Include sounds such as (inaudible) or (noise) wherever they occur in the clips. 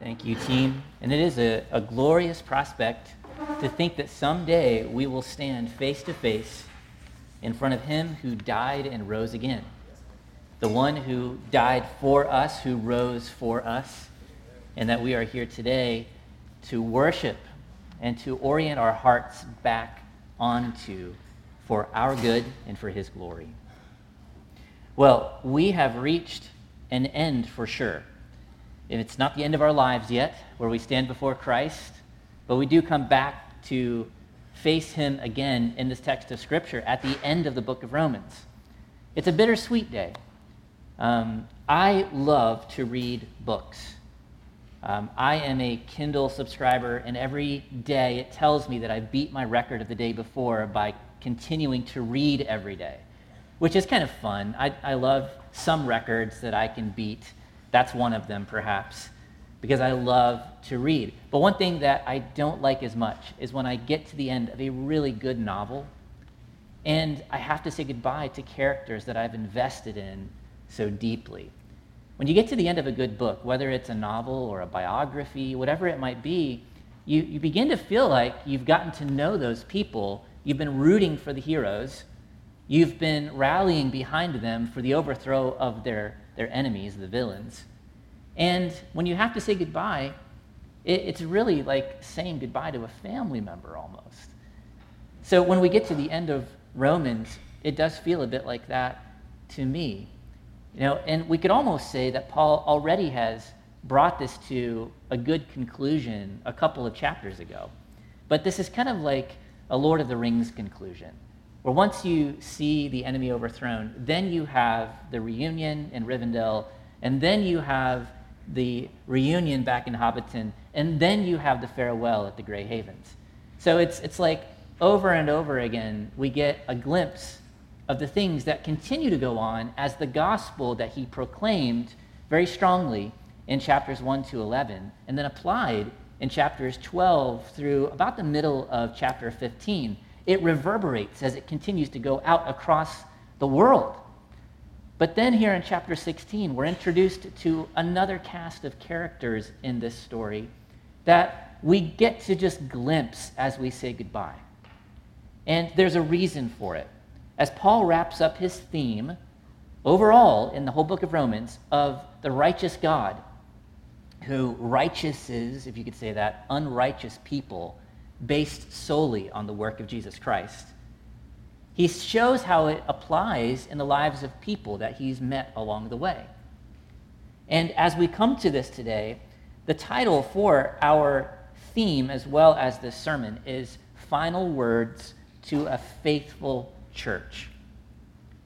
Thank you, team. And it is a, a glorious prospect to think that someday we will stand face to face in front of Him who died and rose again. The one who died for us, who rose for us, and that we are here today to worship and to orient our hearts back onto for our good and for His glory. Well, we have reached an end for sure. And it's not the end of our lives yet, where we stand before Christ, but we do come back to face him again in this text of Scripture at the end of the book of Romans. It's a bittersweet day. Um, I love to read books. Um, I am a Kindle subscriber, and every day it tells me that I beat my record of the day before by continuing to read every day, which is kind of fun. I, I love some records that I can beat. That's one of them, perhaps, because I love to read. But one thing that I don't like as much is when I get to the end of a really good novel and I have to say goodbye to characters that I've invested in so deeply. When you get to the end of a good book, whether it's a novel or a biography, whatever it might be, you, you begin to feel like you've gotten to know those people. You've been rooting for the heroes. You've been rallying behind them for the overthrow of their their enemies, the villains. And when you have to say goodbye, it, it's really like saying goodbye to a family member almost. So when we get to the end of Romans, it does feel a bit like that to me. You know, and we could almost say that Paul already has brought this to a good conclusion a couple of chapters ago. But this is kind of like a Lord of the Rings conclusion where once you see the enemy overthrown, then you have the reunion in Rivendell, and then you have the reunion back in Hobbiton, and then you have the farewell at the Grey Havens. So it's, it's like over and over again, we get a glimpse of the things that continue to go on as the gospel that he proclaimed very strongly in chapters 1 to 11, and then applied in chapters 12 through about the middle of chapter 15 it reverberates as it continues to go out across the world. But then, here in chapter 16, we're introduced to another cast of characters in this story that we get to just glimpse as we say goodbye. And there's a reason for it. As Paul wraps up his theme overall in the whole book of Romans of the righteous God who righteouses, if you could say that, unrighteous people based solely on the work of Jesus Christ. He shows how it applies in the lives of people that he's met along the way. And as we come to this today, the title for our theme, as well as this sermon, is Final Words to a Faithful Church.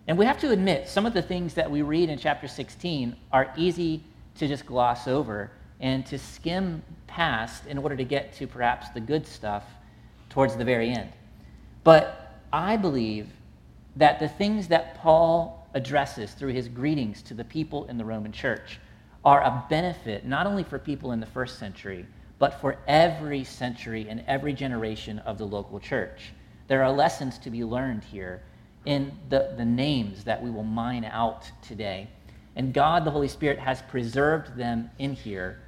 And we have to admit, some of the things that we read in chapter 16 are easy to just gloss over and to skim past in order to get to perhaps the good stuff towards the very end. But I believe that the things that Paul addresses through his greetings to the people in the Roman church are a benefit not only for people in the first century, but for every century and every generation of the local church. There are lessons to be learned here in the, the names that we will mine out today. And God, the Holy Spirit, has preserved them in here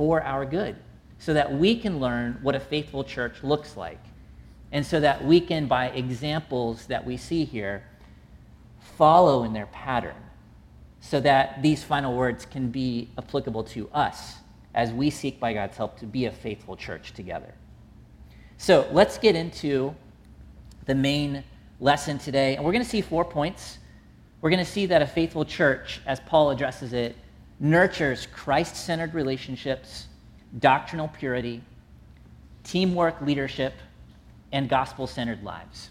for our good so that we can learn what a faithful church looks like. And so that we can, by examples that we see here, follow in their pattern so that these final words can be applicable to us as we seek by God's help to be a faithful church together. So let's get into the main lesson today. And we're going to see four points. We're going to see that a faithful church, as Paul addresses it, nurtures Christ centered relationships, doctrinal purity, teamwork leadership, and gospel centered lives.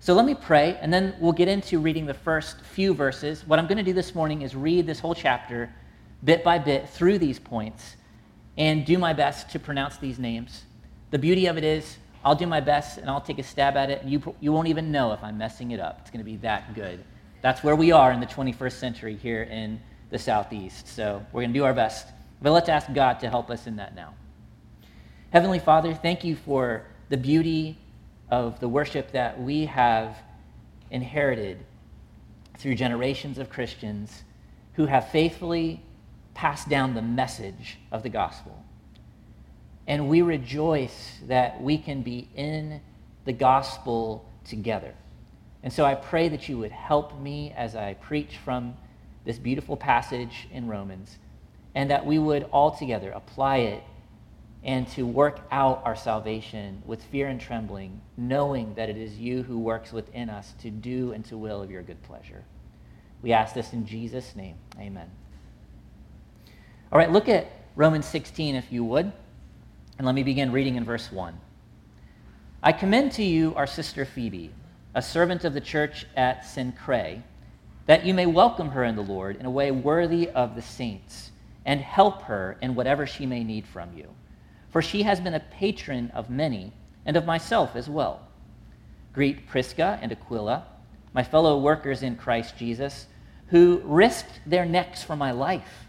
So let me pray, and then we'll get into reading the first few verses. What I'm going to do this morning is read this whole chapter bit by bit through these points and do my best to pronounce these names. The beauty of it is, I'll do my best and I'll take a stab at it, and you, you won't even know if I'm messing it up. It's going to be that good. That's where we are in the 21st century here in the southeast. So we're going to do our best. But let's ask God to help us in that now. Heavenly Father, thank you for the beauty of the worship that we have inherited through generations of Christians who have faithfully passed down the message of the gospel. And we rejoice that we can be in the gospel together. And so I pray that you would help me as I preach from this beautiful passage in Romans, and that we would all together apply it and to work out our salvation with fear and trembling, knowing that it is you who works within us to do and to will of your good pleasure. We ask this in Jesus' name. Amen. All right, look at Romans 16, if you would, and let me begin reading in verse 1. I commend to you our sister Phoebe, a servant of the church at Cenchreae, that you may welcome her in the Lord in a way worthy of the saints, and help her in whatever she may need from you. For she has been a patron of many, and of myself as well. Greet Prisca and Aquila, my fellow workers in Christ Jesus who risked their necks for my life,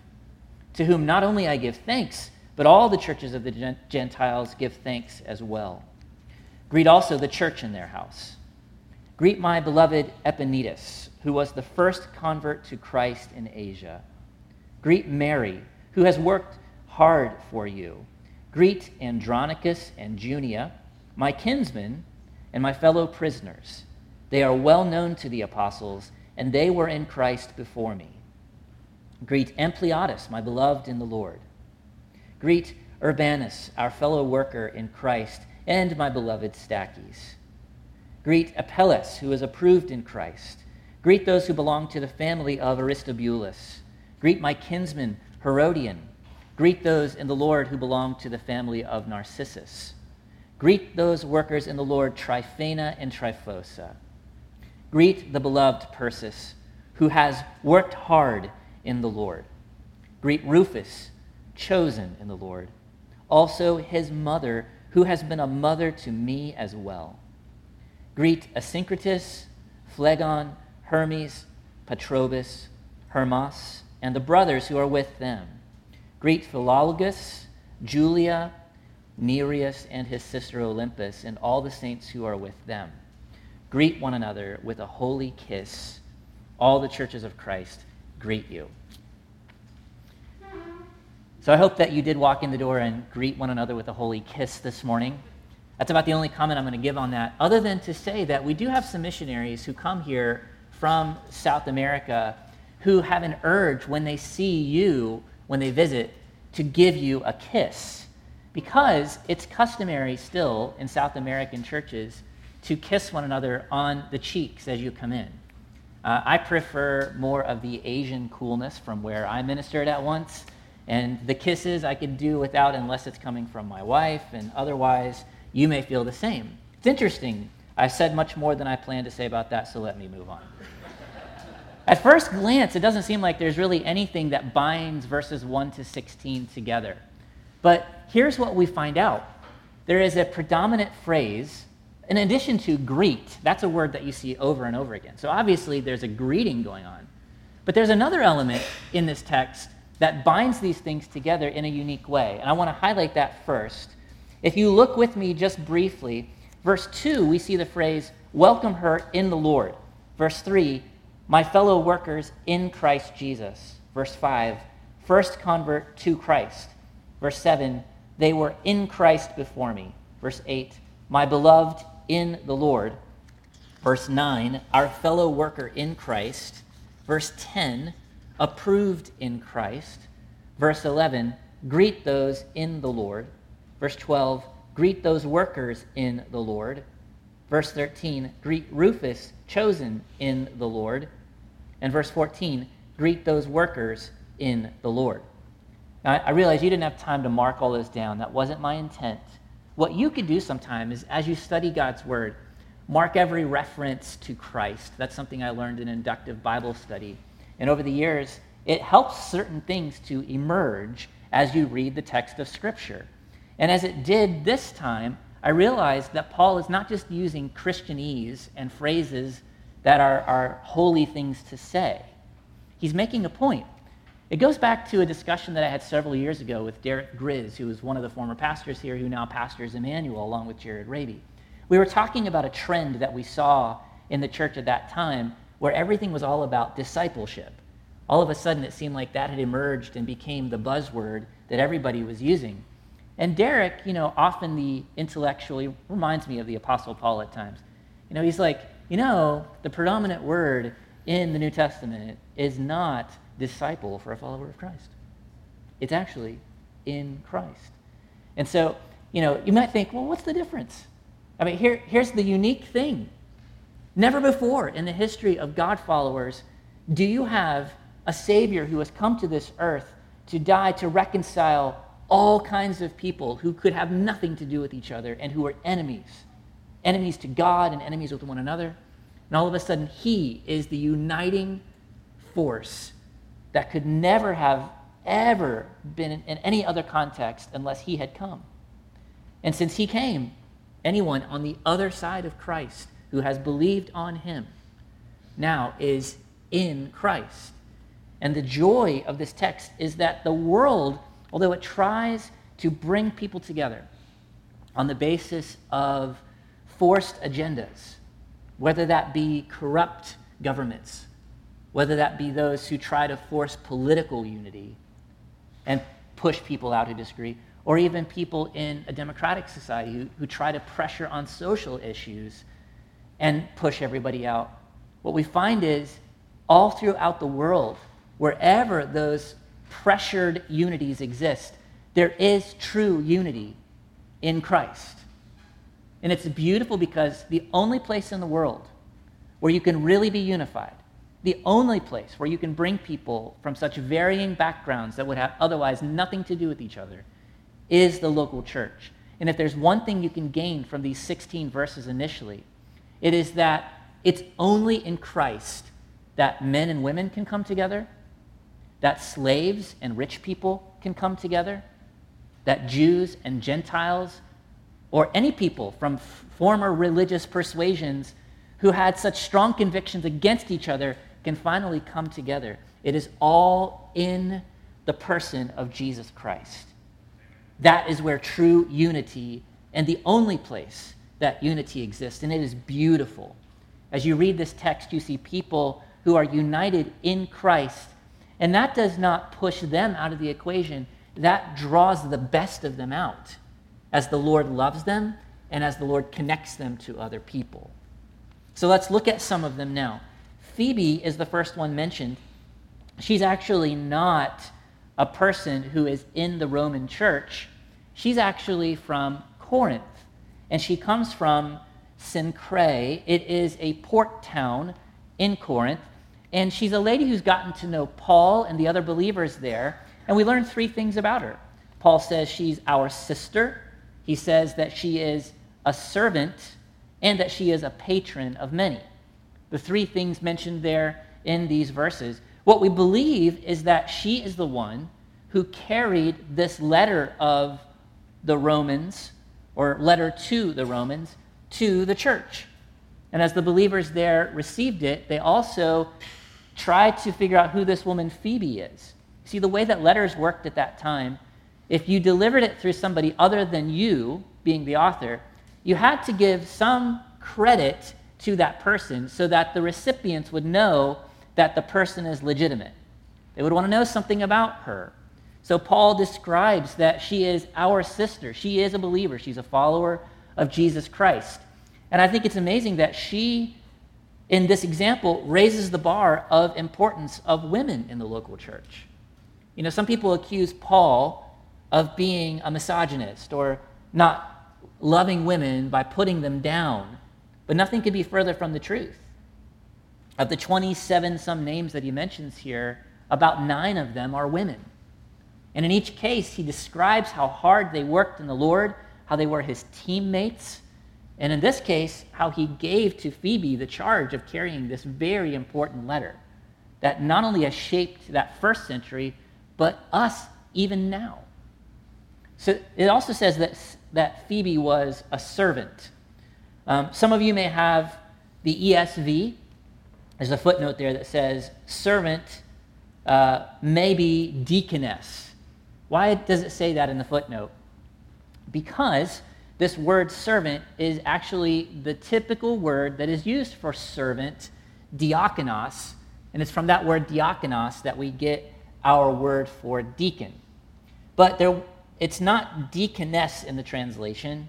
to whom not only I give thanks, but all the churches of the Gentiles give thanks as well. Greet also the church in their house. Greet my beloved Epaenetus, who was the first convert to Christ in Asia. Greet Mary, who has worked hard for you. Greet Andronicus and Junia, my kinsmen and my fellow prisoners. They are well known to the apostles and they were in Christ before me. Greet Ampliatus, my beloved in the Lord. Greet Urbanus, our fellow worker in Christ, and my beloved Stachys. Greet Apelles, who is approved in Christ. Greet those who belong to the family of Aristobulus. Greet my kinsman Herodian. Greet those in the Lord who belong to the family of Narcissus. Greet those workers in the Lord, Tryphena and Tryphosa. Greet the beloved Persis, who has worked hard in the Lord. Greet Rufus, chosen in the Lord. Also his mother, who has been a mother to me as well. Greet Asyncritus, Phlegon, Hermes, Patrobas, Hermas, and the brothers who are with them. Greet Philologus, Julia, Nereus, and his sister Olympas, and all the saints who are with them. Greet one another with a holy kiss. All the churches of Christ greet you. So I hope that you did walk in the door and greet one another with a holy kiss this morning. That's about the only comment I'm going to give on that, other than to say that we do have some missionaries who come here from South America who have an urge when they see you, when they visit, to give you a kiss. Because it's customary still in South American churches to kiss one another on the cheeks as you come in. Uh, I prefer more of the Asian coolness from where I ministered at once. And the kisses I could do without unless it's coming from my wife, and otherwise, you may feel the same. It's interesting. I've said much more than I planned to say about that, so let me move on. At first glance, it doesn't seem like there's really anything that binds verses 1 to 16 together. But here's what we find out there is a predominant phrase in addition to greet, that's a word that you see over and over again. So obviously there's a greeting going on. But there's another element in this text that binds these things together in a unique way. And I want to highlight that first. If you look with me just briefly, verse 2, we see the phrase, welcome her in the Lord. Verse 3, my fellow workers in Christ Jesus. Verse 5, first convert to Christ. Verse 7, they were in Christ before me. Verse 8, my beloved in the Lord. Verse 9, our fellow worker in Christ. Verse 10, approved in Christ. Verse 11, greet those in the Lord. Verse 12, greet those workers in the Lord. Verse 13, greet Rufus, chosen in the Lord. And verse 14, greet those workers in the Lord. Now, I realize you didn't have time to mark all this down. That wasn't my intent. What you could do sometimes is as you study God's Word, mark every reference to Christ. That's something I learned in inductive Bible study. And over the years, it helps certain things to emerge as you read the text of Scripture. And as it did this time, I realized that Paul is not just using Christianese and phrases that are, are holy things to say. He's making a point. It goes back to a discussion that I had several years ago with Derek Grizz, who was one of the former pastors here, who now pastors Emmanuel along with Jared Raby. We were talking about a trend that we saw in the church at that time where everything was all about discipleship. all of a sudden it seemed like that had emerged and became the buzzword that everybody was using. And Derek, you know, often the intellectually reminds me of the Apostle Paul at times. You know, he's like, you know, the predominant word in the New Testament is not disciple for a follower of Christ. It's actually in Christ. And so, you know, you might think, well, what's the difference? I mean, here, here's the unique thing. Never before in the history of God followers do you have a Savior who has come to this earth to die to reconcile all kinds of people who could have nothing to do with each other and who are enemies enemies to God and enemies with one another. And all of a sudden, He is the uniting force that could never have ever been in, any other context unless He had come. And since He came, anyone on the other side of Christ who has believed on Him now is in Christ. And the joy of this text is that the world, although it tries to bring people together on the basis of forced agendas, whether that be corrupt governments, whether that be those who try to force political unity and push people out who disagree, or even people in a democratic society who, who try to pressure on social issues and push everybody out. What we find is all throughout the world, wherever those pressured unities exist, there is true unity in Christ. And it's beautiful because the only place in the world where you can really be unified, the only place where you can bring people from such varying backgrounds that would have otherwise nothing to do with each other, is the local church. And if there's one thing you can gain from these 16 verses initially, it is that it's only in Christ that men and women can come together, that slaves and rich people can come together, that Jews and Gentiles, or any people from f- former religious persuasions who had such strong convictions against each other can finally come together. It is all in the person of Jesus Christ. That is where true unity and the only place that unity exists, and it is beautiful. As you read this text, you see people who are united in Christ. And that does not push them out of the equation, that draws the best of them out as the Lord loves them and as the Lord connects them to other people. So let's look at some of them now. Phoebe is the first one mentioned. She's actually not a person who is in the Roman church. She's actually from Corinth, and she comes from Cenchreae. It is a port town in Corinth, and she's a lady who's gotten to know Paul and the other believers there. And we learn three things about her. Paul says she's our sister, he says that she is a servant, and that she is a patron of many. The three things mentioned there in these verses. What we believe is that she is the one who carried this letter of the Romans, or letter to the Romans, to the church. And as the believers there received it, they also tried to figure out who this woman Phoebe is. See, the way that letters worked at that time, if you delivered it through somebody other than you, being the author, you had to give some credit to that person so that the recipients would know that the person is legitimate. They would want to know something about her. So Paul describes that she is our sister. She is a believer, she's a follower of Jesus Christ. And I think it's amazing that she in this example, raises the bar of importance of women in the local church. You know, some people accuse Paul of being a misogynist or not loving women by putting them down, but nothing could be further from the truth. Of the 27 some names that he mentions here, about nine of them are women. And in each case, he describes how hard they worked in the Lord, how they were his teammates, and in this case, how he gave to Phoebe the charge of carrying this very important letter that not only has shaped that first century, but us even now. So it also says that, that Phoebe was a servant. Um, some of you may have the ESV. There's a footnote there that says servant uh, may be deaconess. Why does it say that in the footnote? Because this word servant is actually the typical word that is used for servant, diakonos, And it's from that word diakonos that we get our word for deacon. But there, it's not deaconess in the translation.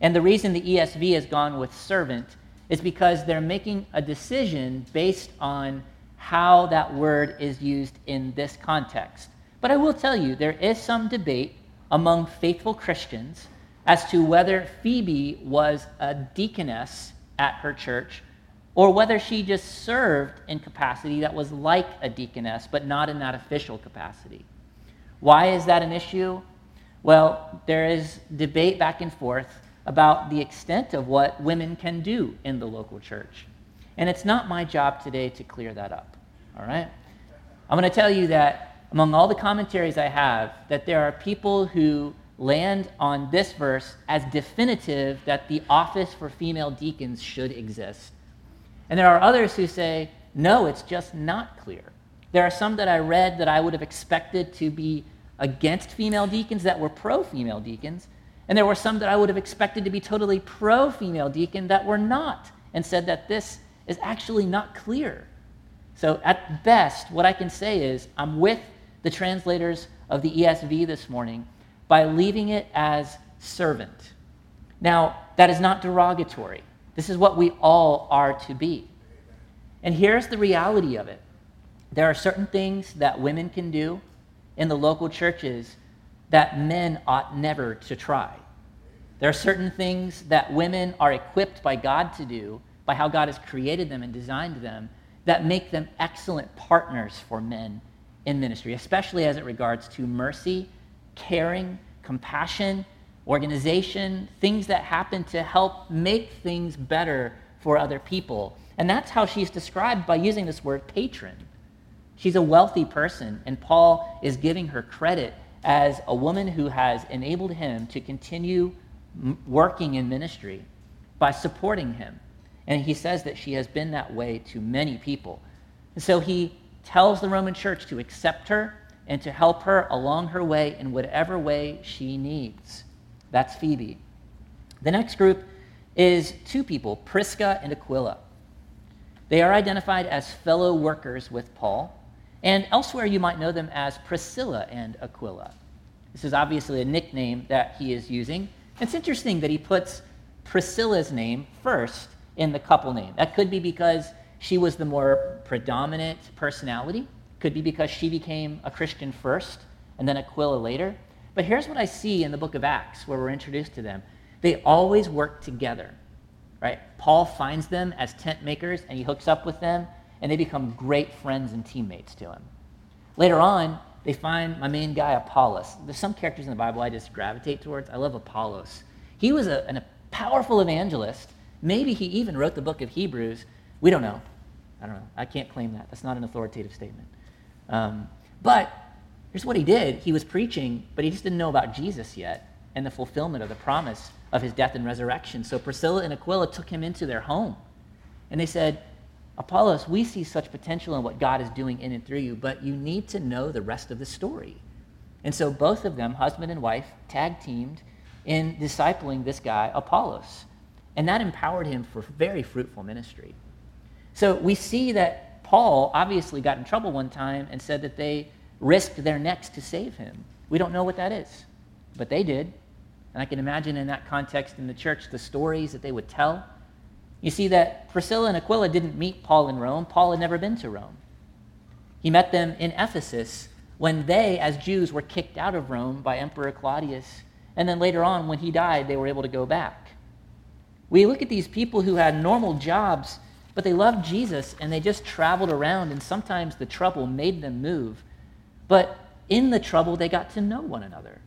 And the reason the ESV has gone with servant is because they're making a decision based on how that word is used in this context. But I will tell you, there is some debate among faithful Christians as to whether Phoebe was a deaconess at her church or whether she just served in capacity that was like a deaconess, but not in that official capacity. Why is that an issue? Well, there is debate back and forth about the extent of what women can do in the local church. And it's not my job today to clear that up. All right? I'm going to tell you that among all the commentaries I have, that there are people who land on this verse as definitive that the office for female deacons should exist. And there are others who say, no, it's just not clear. There are some that I read that I would have expected to be against female deacons that were pro female deacons. And there were some that I would have expected to be totally pro female deacon that were not, and said that this is actually not clear. So, at best, what I can say is I'm with the translators of the ESV this morning by leaving it as servant. Now, that is not derogatory. This is what we all are to be. And here's the reality of it there are certain things that women can do in the local churches that men ought never to try. There are certain things that women are equipped by God to do, by how God has created them and designed them, that make them excellent partners for men in ministry, especially as it regards to mercy, caring, compassion, organization, things that happen to help make things better for other people. And that's how she's described by using this word patron. She's a wealthy person, and Paul is giving her credit as a woman who has enabled him to continue working in ministry by supporting him. And he says that she has been that way to many people. And so he tells the Roman church to accept her and to help her along her way in whatever way she needs. That's Phoebe. The next group is two people, Prisca and Aquila. They are identified as fellow workers with Paul, and elsewhere you might know them as Priscilla and Aquila. This is obviously a nickname that he is using. It's interesting that he puts Priscilla's name first in the couple name. That could be because she was the more predominant personality. Could be because she became a Christian first and then Aquila later. But here's what I see in the book of Acts where we're introduced to them. They always work together. Right? Paul finds them as tent makers and he hooks up with them and they become great friends and teammates to him. Later on, they find my main guy Apollos. There's some characters in the Bible I just gravitate towards. I love Apollos. He was a, a powerful evangelist. Maybe he even wrote the book of Hebrews, we don't know. I don't know. I can't claim that. That's not an authoritative statement. Um, but here's what he did he was preaching, but he just didn't know about Jesus yet and the fulfillment of the promise of his death and resurrection. So Priscilla and Aquila took him into their home. And they said, Apollos, we see such potential in what God is doing in and through you, but you need to know the rest of the story. And so both of them, husband and wife, tag teamed in discipling this guy, Apollos. And that empowered him for very fruitful ministry. So we see that Paul obviously got in trouble one time and said that they risked their necks to save him. We don't know what that is, but they did. And I can imagine in that context in the church the stories that they would tell. You see that Priscilla and Aquila didn't meet Paul in Rome. Paul had never been to Rome. He met them in Ephesus when they, as Jews, were kicked out of Rome by Emperor Claudius. And then later on, when he died, they were able to go back. We look at these people who had normal jobs but they loved Jesus and they just traveled around, and sometimes the trouble made them move. But in the trouble, they got to know one another.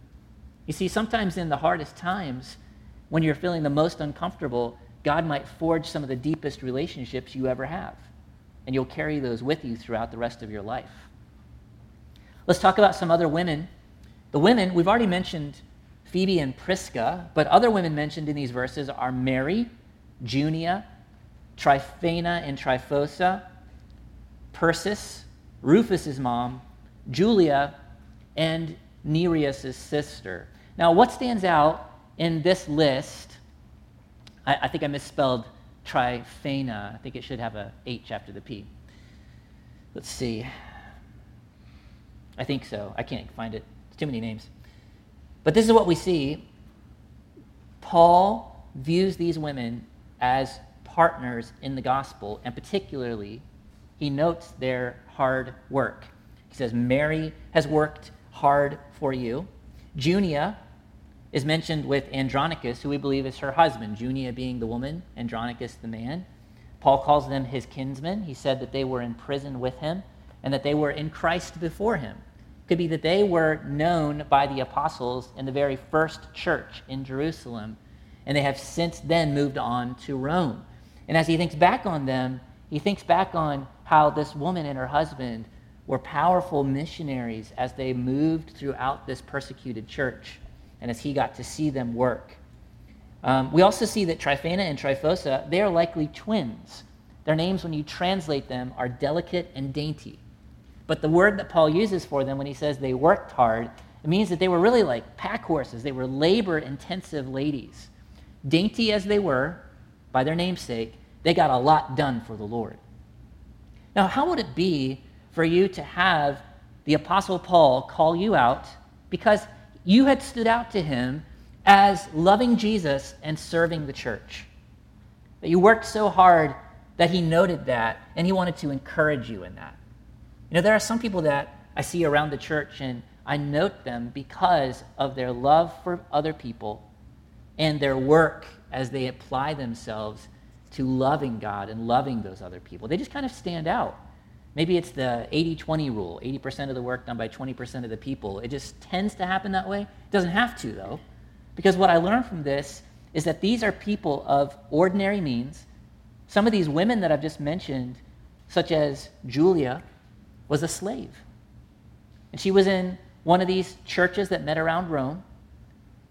You see, sometimes in the hardest times, when you're feeling the most uncomfortable, God might forge some of the deepest relationships you ever have. And you'll carry those with you throughout the rest of your life. Let's talk about some other women. The women, we've already mentioned Phoebe and Prisca, but other women mentioned in these verses are Mary, Junia, Tryphena and Tryphosa, Persis, Rufus's mom, Julia, and Nereus' sister. Now, what stands out in this list, I, I think I misspelled Tryphena. I think it should have a H after the P. Let's see. I think so. I can't find it. It's too many names. But this is what we see. Paul views these women as partners in the gospel, and particularly, he notes their hard work. He says, Mary has worked hard for you. Junia is mentioned with Andronicus, who we believe is her husband, Junia being the woman, Andronicus the man. Paul calls them his kinsmen. He said that they were in prison with him and that they were in Christ before him. Could be that they were known by the apostles in the very first church in Jerusalem, and they have since then moved on to Rome. And as he thinks back on them, he thinks back on how this woman and her husband were powerful missionaries as they moved throughout this persecuted church and as he got to see them work. Um, we also see that Tryphena and Tryphosa, they are likely twins. Their names, when you translate them, are delicate and dainty. But the word that Paul uses for them when he says they worked hard, it means that they were really like pack horses. They were labor intensive ladies. Dainty as they were, by their namesake, they got a lot done for the Lord. Now, how would it be for you to have the Apostle Paul call you out because you had stood out to him as loving Jesus and serving the church? That you worked so hard that he noted that and he wanted to encourage you in that. You know, there are some people that I see around the church and I note them because of their love for other people and their work as they apply themselves to loving God and loving those other people. They just kind of stand out. Maybe it's the 80 20 rule 80% of the work done by 20% of the people. It just tends to happen that way. It doesn't have to, though, because what I learned from this is that these are people of ordinary means. Some of these women that I've just mentioned, such as Julia, was a slave. And she was in one of these churches that met around Rome,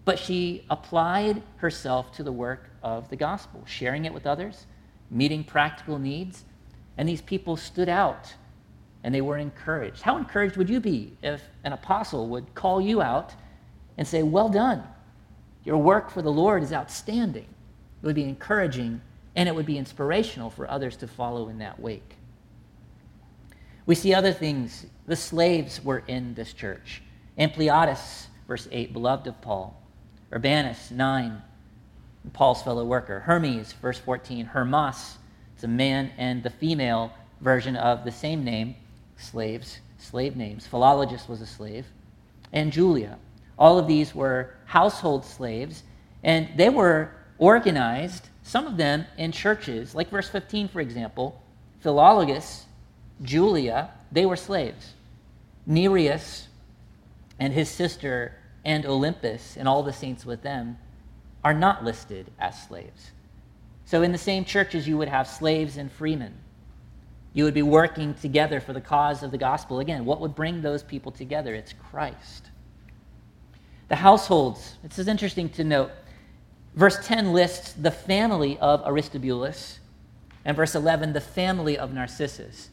but she applied herself to the work of the gospel, sharing it with others, meeting practical needs and these people stood out and they were encouraged. How encouraged would you be if an apostle would call you out and say, Well done, your work for the Lord is outstanding? It would be encouraging and it would be inspirational for others to follow in that wake. We see other things. The slaves were in this church. Ampliatus, verse 8, beloved of Paul. Urbanus, 9, Paul's fellow worker. Hermes, verse 14. Hermas, it's a man and the female version of the same name, slaves, slave names. Philologus was a slave, and Julia. All of these were household slaves, and they were organized, some of them in churches, like verse 15, for example. Philologus, Julia, they were slaves. Nereus and his sister and Olympas and all the saints with them are not listed as slaves. So, in the same churches, you would have slaves and freemen. You would be working together for the cause of the gospel. Again, what would bring those people together? It's Christ. The households, this is interesting to note. Verse 10 lists the family of Aristobulus, and verse 11, the family of Narcissus.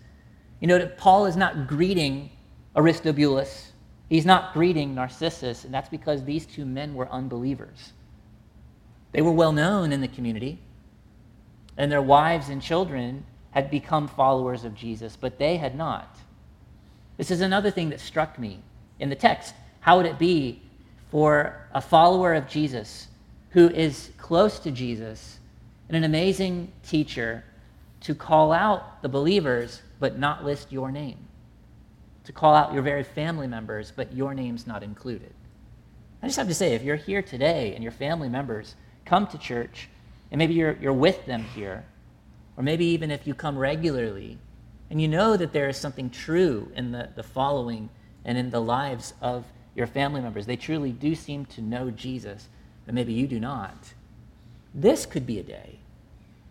You know that Paul is not greeting Aristobulus, he's not greeting Narcissus, and that's because these two men were unbelievers. They were well known in the community and their wives and children had become followers of Jesus, but they had not. This is another thing that struck me in the text. How would it be for a follower of Jesus who is close to Jesus and an amazing teacher to call out the believers but not list your name? To call out your very family members, but your name's not included. I just have to say, if you're here today and your family members come to church and maybe you're, you're with them here, or maybe even if you come regularly, and you know that there is something true in the, the following and in the lives of your family members. They truly do seem to know Jesus, but maybe you do not. This could be a day,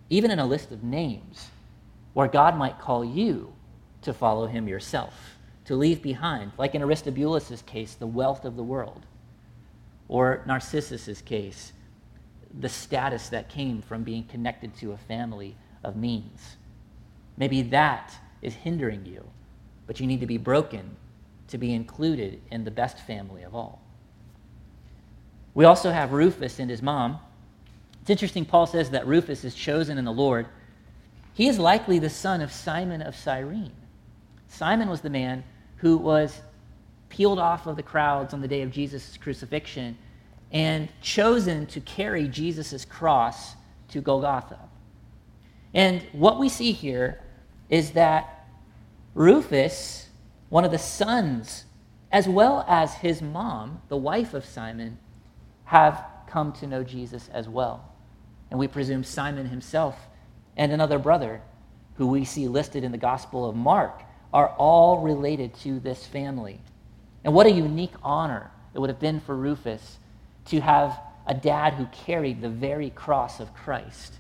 even in a list of names, where God might call you to follow him yourself, to leave behind, like in Aristobulus' case, the wealth of the world, or Narcissus' case, the status that came from being connected to a family of means. Maybe that is hindering you, but you need to be broken to be included in the best family of all. We also have Rufus and his mom. It's interesting, Paul says that Rufus is chosen in the Lord. He is likely the son of Simon of Cyrene. Simon was the man who was peeled off of the crowds on the day of Jesus' crucifixion and chosen to carry Jesus' cross to Golgotha. And what we see here is that Rufus, one of the sons, as well as his mom, the wife of Simon, have come to know Jesus as well. And we presume Simon himself and another brother, who we see listed in the Gospel of Mark, are all related to this family. And what a unique honor it would have been for Rufus to have a dad who carried the very cross of Christ,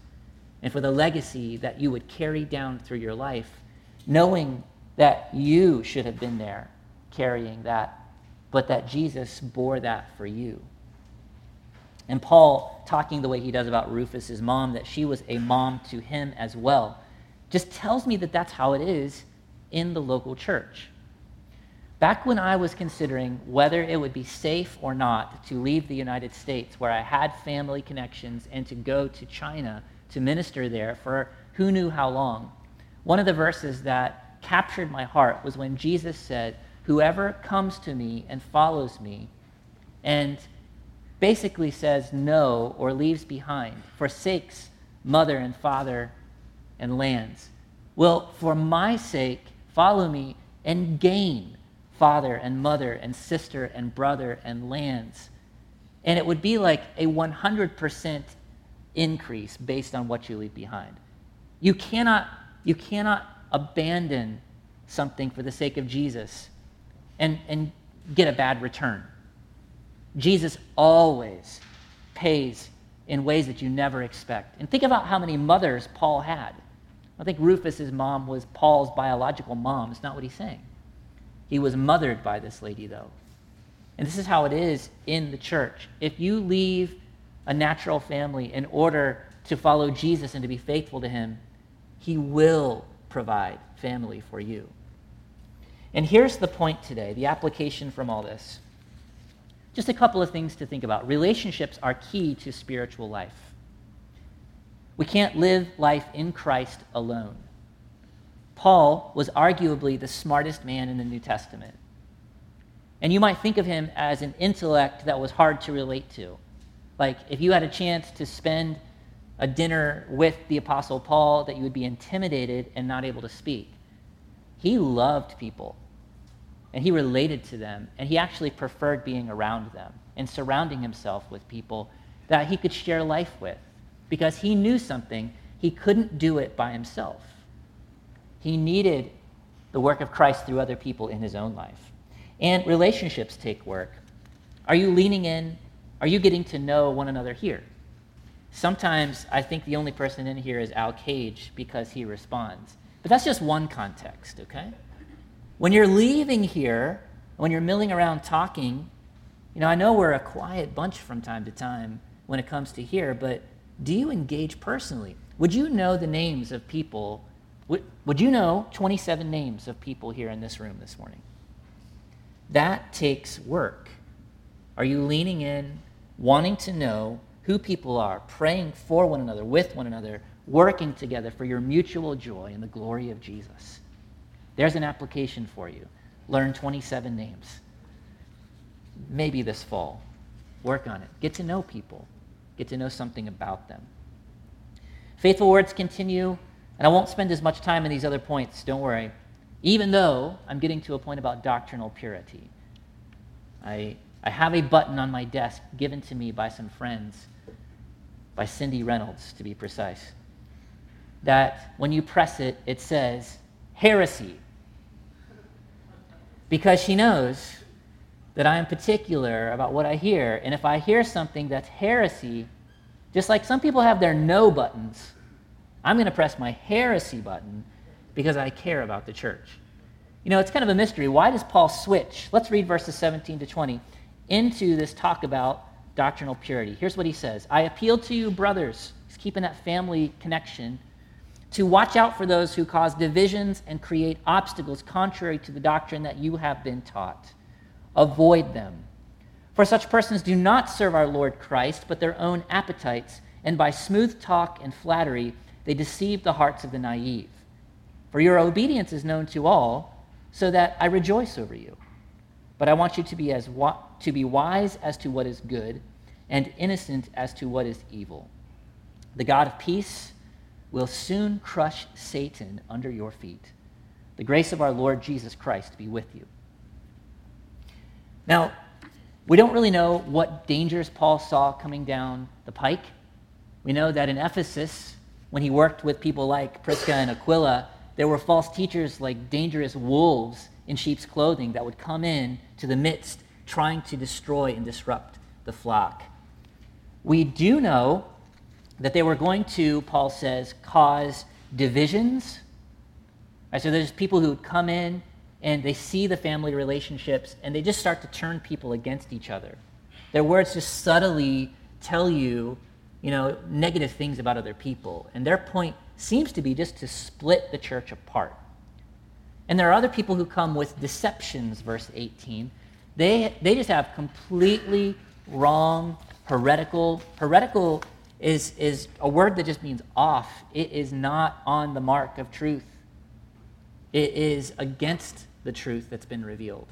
and for the legacy that you would carry down through your life, knowing that you should have been there carrying that, but that Jesus bore that for you. And Paul, talking the way he does about Rufus's mom, that she was a mom to him as well, just tells me that that's how it is in the local church. Back when I was considering whether it would be safe or not to leave the United States, where I had family connections, and to go to China to minister there for who knew how long, one of the verses that captured my heart was when Jesus said, Whoever comes to me and follows me, and basically says no or leaves behind, forsakes mother and father and lands, will, for my sake, follow me and gain father and mother and sister and brother and lands. And it would be like a 100% increase based on what you leave behind. You cannot, you cannot abandon something for the sake of Jesus and, and get a bad return. Jesus always pays in ways that you never expect. And think about how many mothers Paul had. I think Rufus's mom was Paul's biological mom. It's not what he's saying. He was mothered by this lady, though. And this is how it is in the church. If you leave a natural family in order to follow Jesus and to be faithful to him, he will provide family for you. And here's the point today the application from all this. Just a couple of things to think about. Relationships are key to spiritual life. We can't live life in Christ alone. Paul was arguably the smartest man in the New Testament. And you might think of him as an intellect that was hard to relate to. Like, if you had a chance to spend a dinner with the Apostle Paul, that you would be intimidated and not able to speak. He loved people, and he related to them, and he actually preferred being around them and surrounding himself with people that he could share life with because he knew something. He couldn't do it by himself. He needed the work of Christ through other people in his own life. And relationships take work. Are you leaning in? Are you getting to know one another here? Sometimes I think the only person in here is Al Cage because he responds. But that's just one context, okay? When you're leaving here, when you're milling around talking, you know, I know we're a quiet bunch from time to time when it comes to here, but do you engage personally? Would you know the names of people would, would you know 27 names of people here in this room this morning? That takes work. Are you leaning in, wanting to know who people are, praying for one another, with one another, working together for your mutual joy and the glory of Jesus? There's an application for you. Learn 27 names. Maybe this fall. Work on it. Get to know people, get to know something about them. Faithful words continue and I won't spend as much time in these other points, don't worry, even though I'm getting to a point about doctrinal purity. I, I have a button on my desk given to me by some friends, by Cindy Reynolds to be precise, that when you press it, it says heresy. Because she knows that I am particular about what I hear. And if I hear something that's heresy, just like some people have their no buttons, I'm going to press my heresy button because I care about the church. You know, it's kind of a mystery. Why does Paul switch? Let's read verses 17 to 20 into this talk about doctrinal purity. Here's what he says I appeal to you, brothers, he's keeping that family connection, to watch out for those who cause divisions and create obstacles contrary to the doctrine that you have been taught. Avoid them. For such persons do not serve our Lord Christ, but their own appetites, and by smooth talk and flattery, they deceive the hearts of the naive. For your obedience is known to all, so that I rejoice over you. But I want you to be, as wa- to be wise as to what is good and innocent as to what is evil. The God of peace will soon crush Satan under your feet. The grace of our Lord Jesus Christ be with you. Now, we don't really know what dangers Paul saw coming down the pike. We know that in Ephesus, when he worked with people like Prisca and Aquila, there were false teachers like dangerous wolves in sheep's clothing that would come in to the midst, trying to destroy and disrupt the flock. We do know that they were going to, Paul says, cause divisions. Right, so there's people who would come in and they see the family relationships and they just start to turn people against each other. Their words just subtly tell you, you know, negative things about other people. And their point seems to be just to split the church apart. And there are other people who come with deceptions, verse 18. They, they just have completely wrong, heretical. Heretical is, is a word that just means off. It is not on the mark of truth. It is against the truth that's been revealed.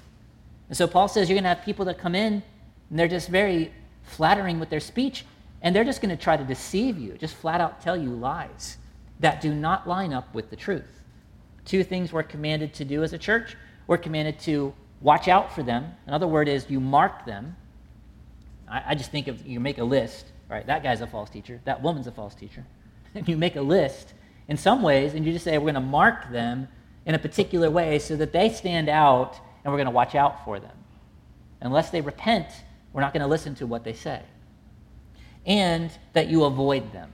And so Paul says you're going to have people that come in and they're just very flattering with their speech and they're just going to try to deceive you, just flat out tell you lies that do not line up with the truth. Two things we're commanded to do as a church. We're commanded to watch out for them. Another word is you mark them. I, I just think of you make a list, right? That guy's a false teacher. That woman's a false teacher. And (laughs) you make a list in some ways, and you just say, we're going to mark them in a particular way so that they stand out and we're going to watch out for them. Unless they repent, we're not going to listen to what they say. And that you avoid them.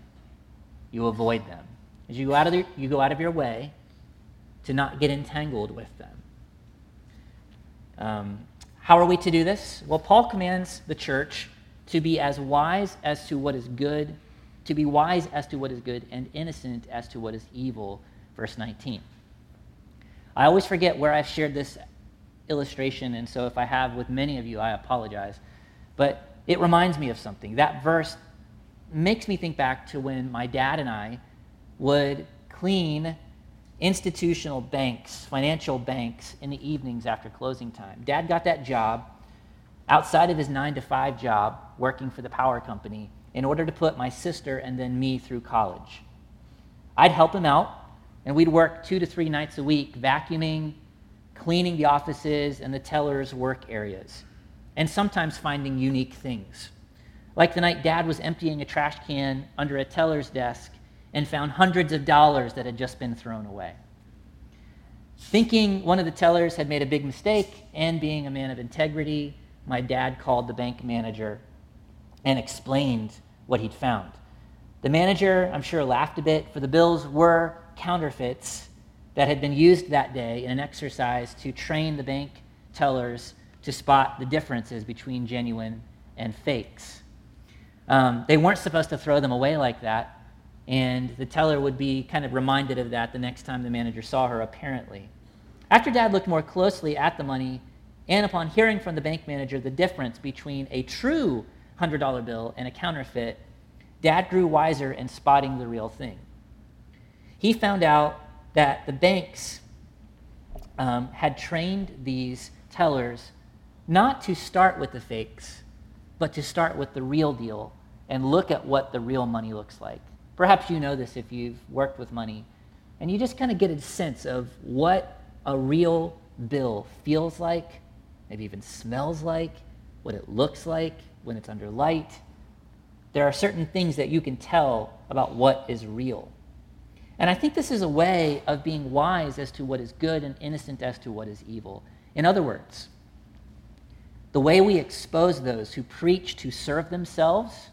You avoid them. As you go out of, the, you go out of your way to not get entangled with them. Um, how are we to do this? Well, Paul commands the church to be as wise as to what is good, to be wise as to what is good, and innocent as to what is evil. Verse 19. I always forget where I've shared this illustration, and so if I have with many of you, I apologize. But it reminds me of something. That verse makes me think back to when my dad and I would clean institutional banks, financial banks, in the evenings after closing time. Dad got that job outside of his nine to five job working for the power company in order to put my sister and then me through college. I'd help him out, and we'd work two to three nights a week vacuuming, cleaning the offices and the tellers' work areas, and sometimes finding unique things. Like the night dad was emptying a trash can under a teller's desk and found hundreds of dollars that had just been thrown away. Thinking one of the tellers had made a big mistake and being a man of integrity, my dad called the bank manager and explained what he'd found. The manager, I'm sure, laughed a bit, for the bills were counterfeits that had been used that day in an exercise to train the bank tellers to spot the differences between genuine and fakes. Um, they weren't supposed to throw them away like that, and the teller would be kind of reminded of that the next time the manager saw her, apparently. After Dad looked more closely at the money, and upon hearing from the bank manager the difference between a true $100 bill and a counterfeit, Dad grew wiser in spotting the real thing. He found out that the banks um, had trained these tellers not to start with the fakes, but to start with the real deal and look at what the real money looks like. Perhaps you know this if you've worked with money, and you just kind of get a sense of what a real bill feels like, maybe even smells like, what it looks like when it's under light. There are certain things that you can tell about what is real. And I think this is a way of being wise as to what is good and innocent as to what is evil. In other words, the way we expose those who preach to serve themselves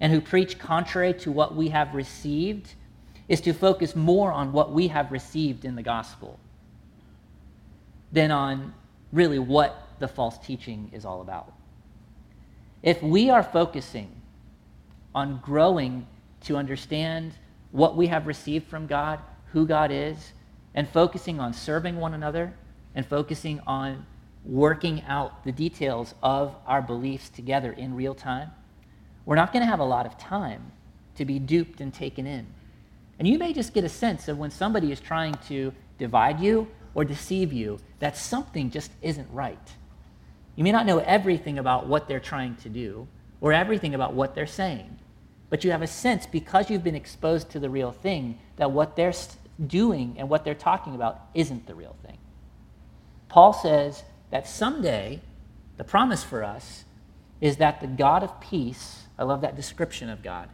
and who preach contrary to what we have received is to focus more on what we have received in the gospel than on really what the false teaching is all about. If we are focusing on growing to understand what we have received from God, who God is, and focusing on serving one another and focusing on working out the details of our beliefs together in real time, we're not going to have a lot of time to be duped and taken in. And you may just get a sense of when somebody is trying to divide you or deceive you that something just isn't right. You may not know everything about what they're trying to do or everything about what they're saying, but you have a sense because you've been exposed to the real thing that what they're doing and what they're talking about isn't the real thing. Paul says that someday, the promise for us is that the God of peace, I love that description of God,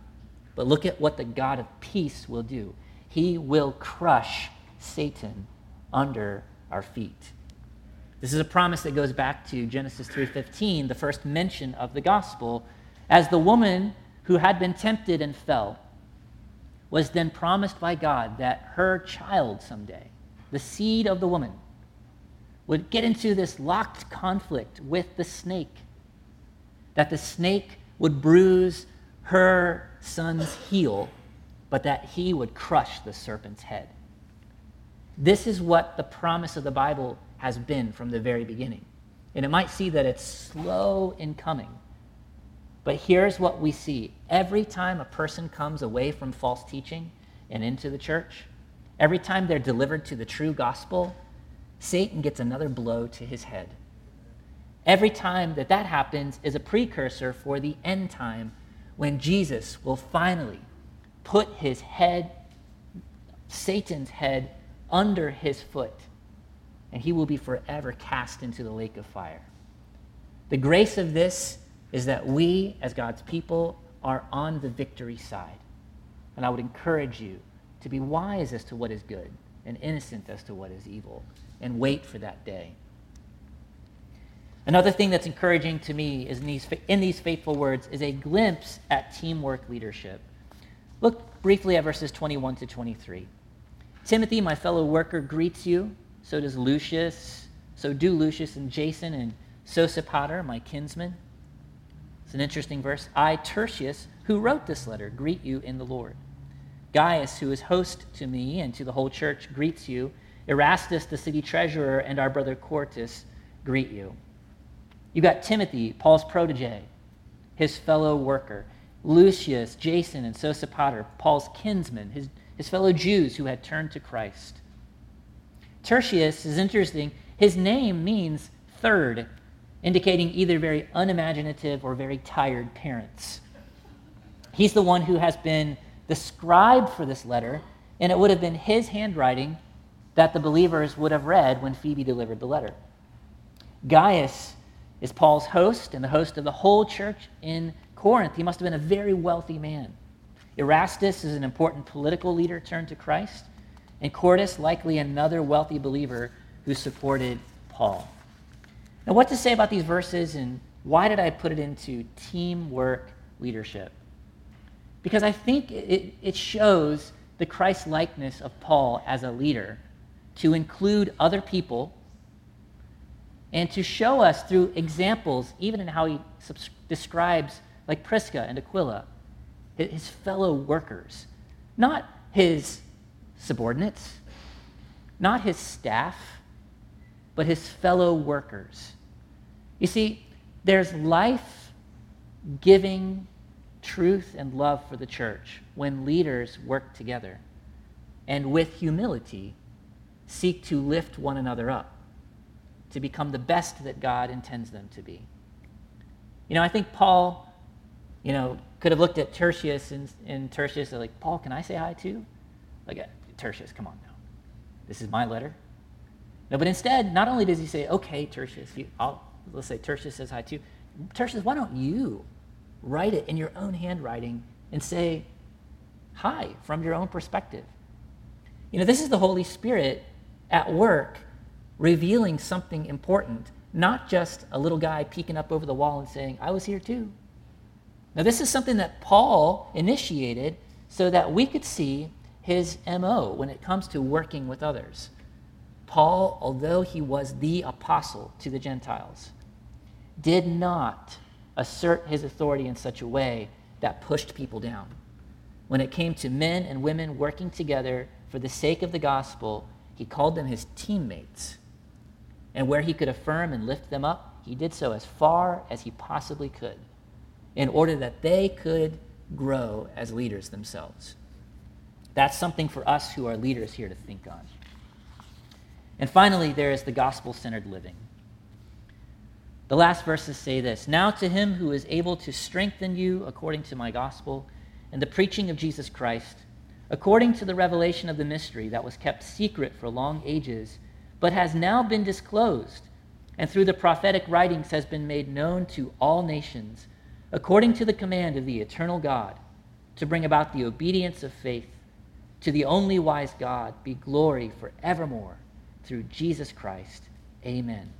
but look at what the God of peace will do. He will crush Satan under our feet. This is a promise that goes back to Genesis 3:15, the first mention of the gospel, as the woman who had been tempted and fell was then promised by God that her child someday, the seed of the woman, would get into this locked conflict with the snake. That the snake would bruise her son's heel, but that he would crush the serpent's head. This is what the promise of the Bible has been from the very beginning. And it might see that it's slow in coming. But here's what we see every time a person comes away from false teaching and into the church, every time they're delivered to the true gospel, Satan gets another blow to his head. Every time that that happens is a precursor for the end time when Jesus will finally put his head, Satan's head, under his foot, and he will be forever cast into the lake of fire. The grace of this is that we, as God's people, are on the victory side. And I would encourage you to be wise as to what is good and innocent as to what is evil, and wait for that day. Another thing that's encouraging to me is in these, in these faithful words is a glimpse at teamwork leadership. Look briefly at verses 21 to 23. Timothy, my fellow worker, greets you. So does Lucius. So do Lucius and Jason and Sosipater, my kinsmen. It's an interesting verse. I, Tertius, who wrote this letter, greet you in the Lord. Gaius, who is host to me and to the whole church, greets you. Erastus, the city treasurer, and our brother Quartus greet you. You got Timothy, Paul's protege, his fellow worker. Lucius, Jason, and Sosipater, Paul's kinsmen, his, his fellow Jews who had turned to Christ. Tertius is interesting. His name means third, indicating either very unimaginative or very tired parents. He's the one who has been the scribe for this letter, and it would have been his handwriting that the believers would have read when Phoebe delivered the letter. Gaius is Paul's host and the host of the whole church in Corinth. He must have been a very wealthy man. Erastus is an important political leader turned to Christ, and Quartus, likely another wealthy believer who supported Paul. Now, what to say about these verses and why did I put it into teamwork leadership? Because I think it, it shows the Christ likeness of Paul as a leader to include other people and to show us through examples, even in how he subs- describes, like Prisca and Aquila, his fellow workers, not his subordinates, not his staff, but his fellow workers. You see, there's life giving truth and love for the church when leaders work together and with humility seek to lift one another up to become the best that God intends them to be. You know, I think Paul, you know, could have looked at Tertius and, and Tertius like, Paul, can I say hi too? Like, uh, Tertius, come on now. This is my letter. No, but instead, not only does he say, okay, Tertius, you, let's say Tertius says hi too. Tertius, why don't you write it in your own handwriting and say hi from your own perspective? You know, this is the Holy Spirit at work revealing something important, not just a little guy peeking up over the wall and saying, I was here too. Now, this is something that Paul initiated so that we could see his MO when it comes to working with others. Paul, although he was the apostle to the Gentiles, did not assert his authority in such a way that pushed people down. When it came to men and women working together for the sake of the gospel, he called them his teammates. And where he could affirm and lift them up, he did so as far as he possibly could in order that they could grow as leaders themselves. That's something for us who are leaders here to think on. And finally, there is the gospel centered living. The last verses say this Now to him who is able to strengthen you according to my gospel and the preaching of Jesus Christ, according to the revelation of the mystery that was kept secret for long ages, but has now been disclosed, and through the prophetic writings has been made known to all nations, according to the command of the eternal God, to bring about the obedience of faith. To the only wise God be glory forevermore through Jesus Christ. Amen.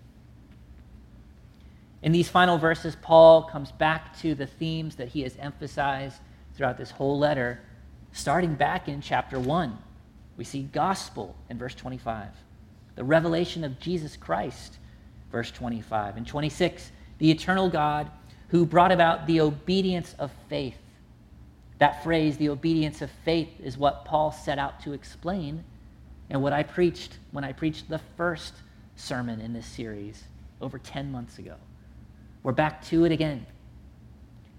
In these final verses, Paul comes back to the themes that he has emphasized throughout this whole letter, starting back in chapter 1. We see gospel in verse 25, the revelation of Jesus Christ, verse 25. And 26, the eternal God who brought about the obedience of faith. That phrase, the obedience of faith, is what Paul set out to explain and what I preached when I preached the first sermon in this series over 10 months ago. We're back to it again.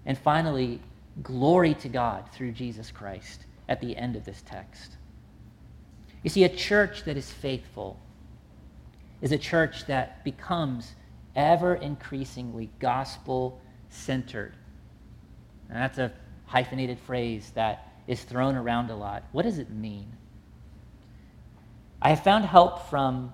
And finally, glory to God through Jesus Christ at the end of this text. You see, a church that is faithful is a church that becomes ever increasingly gospel centered. That's a hyphenated phrase that is thrown around a lot. What does it mean? I have found help from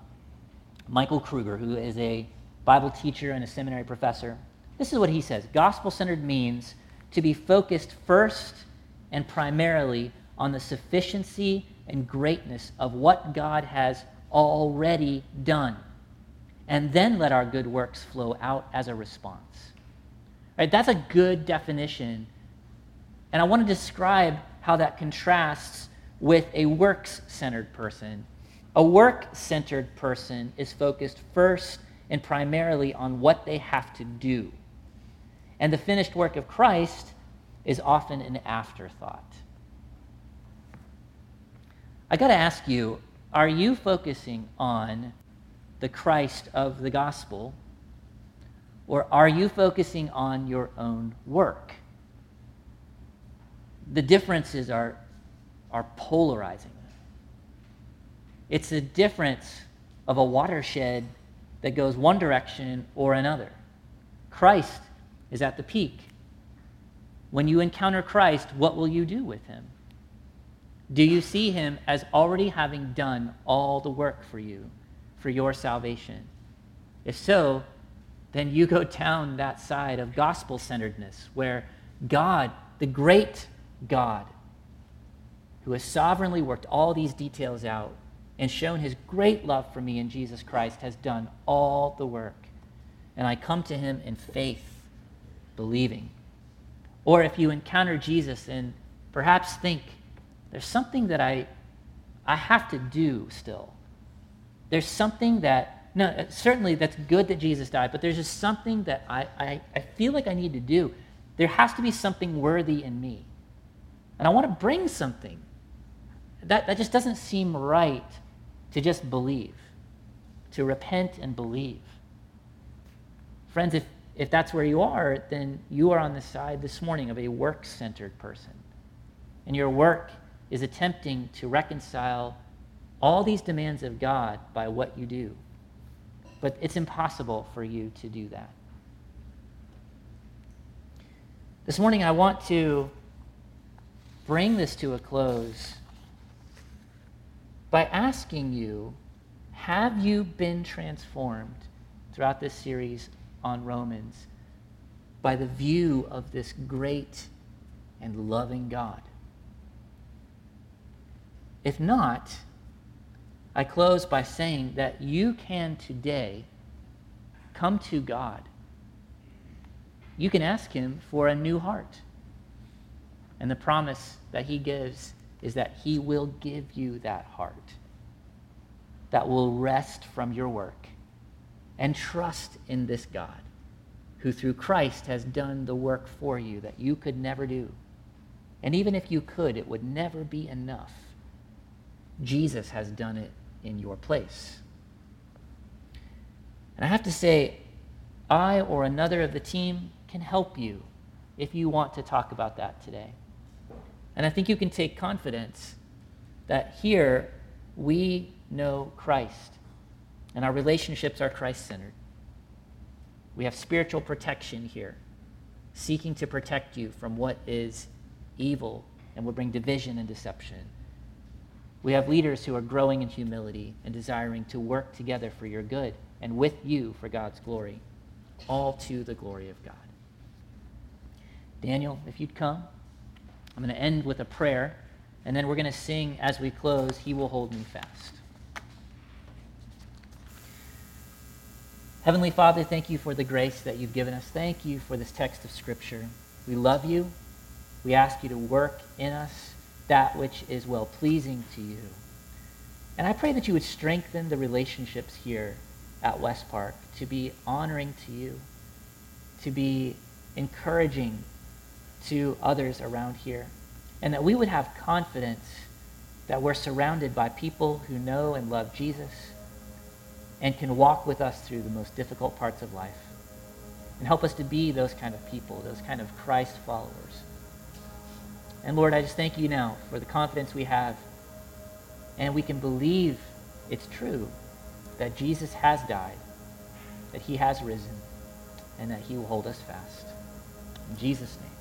Michael Kruger, who is a Bible teacher and a seminary professor. This is what he says Gospel centered means to be focused first and primarily on the sufficiency and greatness of what God has already done, and then let our good works flow out as a response. Right? That's a good definition. And I want to describe how that contrasts with a works centered person. A work centered person is focused first and primarily on what they have to do. And the finished work of Christ is often an afterthought. I got to ask you are you focusing on the Christ of the gospel, or are you focusing on your own work? The differences are, are polarizing. It's the difference of a watershed that goes one direction or another. Christ is at the peak. When you encounter Christ, what will you do with him? Do you see him as already having done all the work for you, for your salvation? If so, then you go down that side of gospel centeredness, where God, the great God, who has sovereignly worked all these details out and shown his great love for me in Jesus Christ, has done all the work. And I come to him in faith, believing. Or if you encounter Jesus and perhaps think, there's something that I, I have to do still. There's something that, no, uh, certainly that's good that Jesus died, but there's just something that I, I, I feel like I need to do. There has to be something worthy in me. And I want to bring something. That, that just doesn't seem right to just believe, to repent and believe. Friends, if if that's where you are, then you are on the side this morning of a work centered person. And your work is attempting to reconcile all these demands of God by what you do. But it's impossible for you to do that. This morning, I want to bring this to a close by asking you have you been transformed throughout this series on Romans by the view of this great and loving God. If not, I close by saying that you can today come to God. You can ask Him for a new heart. And the promise that He gives is that He will give you that heart that will rest from your work and trust in this God who through Christ has done the work for you that you could never do. And even if you could, it would never be enough. Jesus has done it in your place. And I have to say, I or another of the team can help you if you want to talk about that today. And I think you can take confidence that here we know Christ and our relationships are Christ centered. We have spiritual protection here, seeking to protect you from what is evil and will bring division and deception. We have leaders who are growing in humility and desiring to work together for your good and with you for God's glory, all to the glory of God. Daniel, if you'd come, I'm going to end with a prayer, and then we're going to sing as we close, He Will Hold Me Fast. Heavenly Father, thank you for the grace that you've given us. Thank you for this text of Scripture. We love you. We ask you to work in us that which is well pleasing to you. And I pray that you would strengthen the relationships here at West Park to be honoring to you, to be encouraging to others around here, and that we would have confidence that we're surrounded by people who know and love Jesus and can walk with us through the most difficult parts of life and help us to be those kind of people, those kind of Christ followers. And Lord, I just thank you now for the confidence we have and we can believe it's true that Jesus has died, that he has risen, and that he will hold us fast. In Jesus' name.